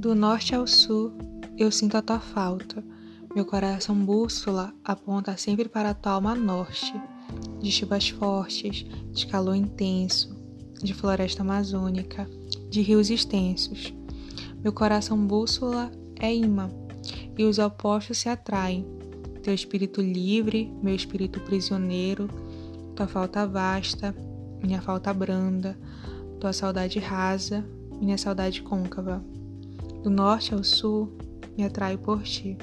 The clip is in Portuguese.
Do norte ao sul, eu sinto a tua falta. Meu coração bússola aponta sempre para a tua alma norte, de chuvas fortes, de calor intenso, de floresta amazônica, de rios extensos. Meu coração bússola é imã, e os opostos se atraem. Teu espírito livre, meu espírito prisioneiro, tua falta vasta, minha falta branda, tua saudade rasa, minha saudade côncava. Do norte ao sul, me atraio por ti.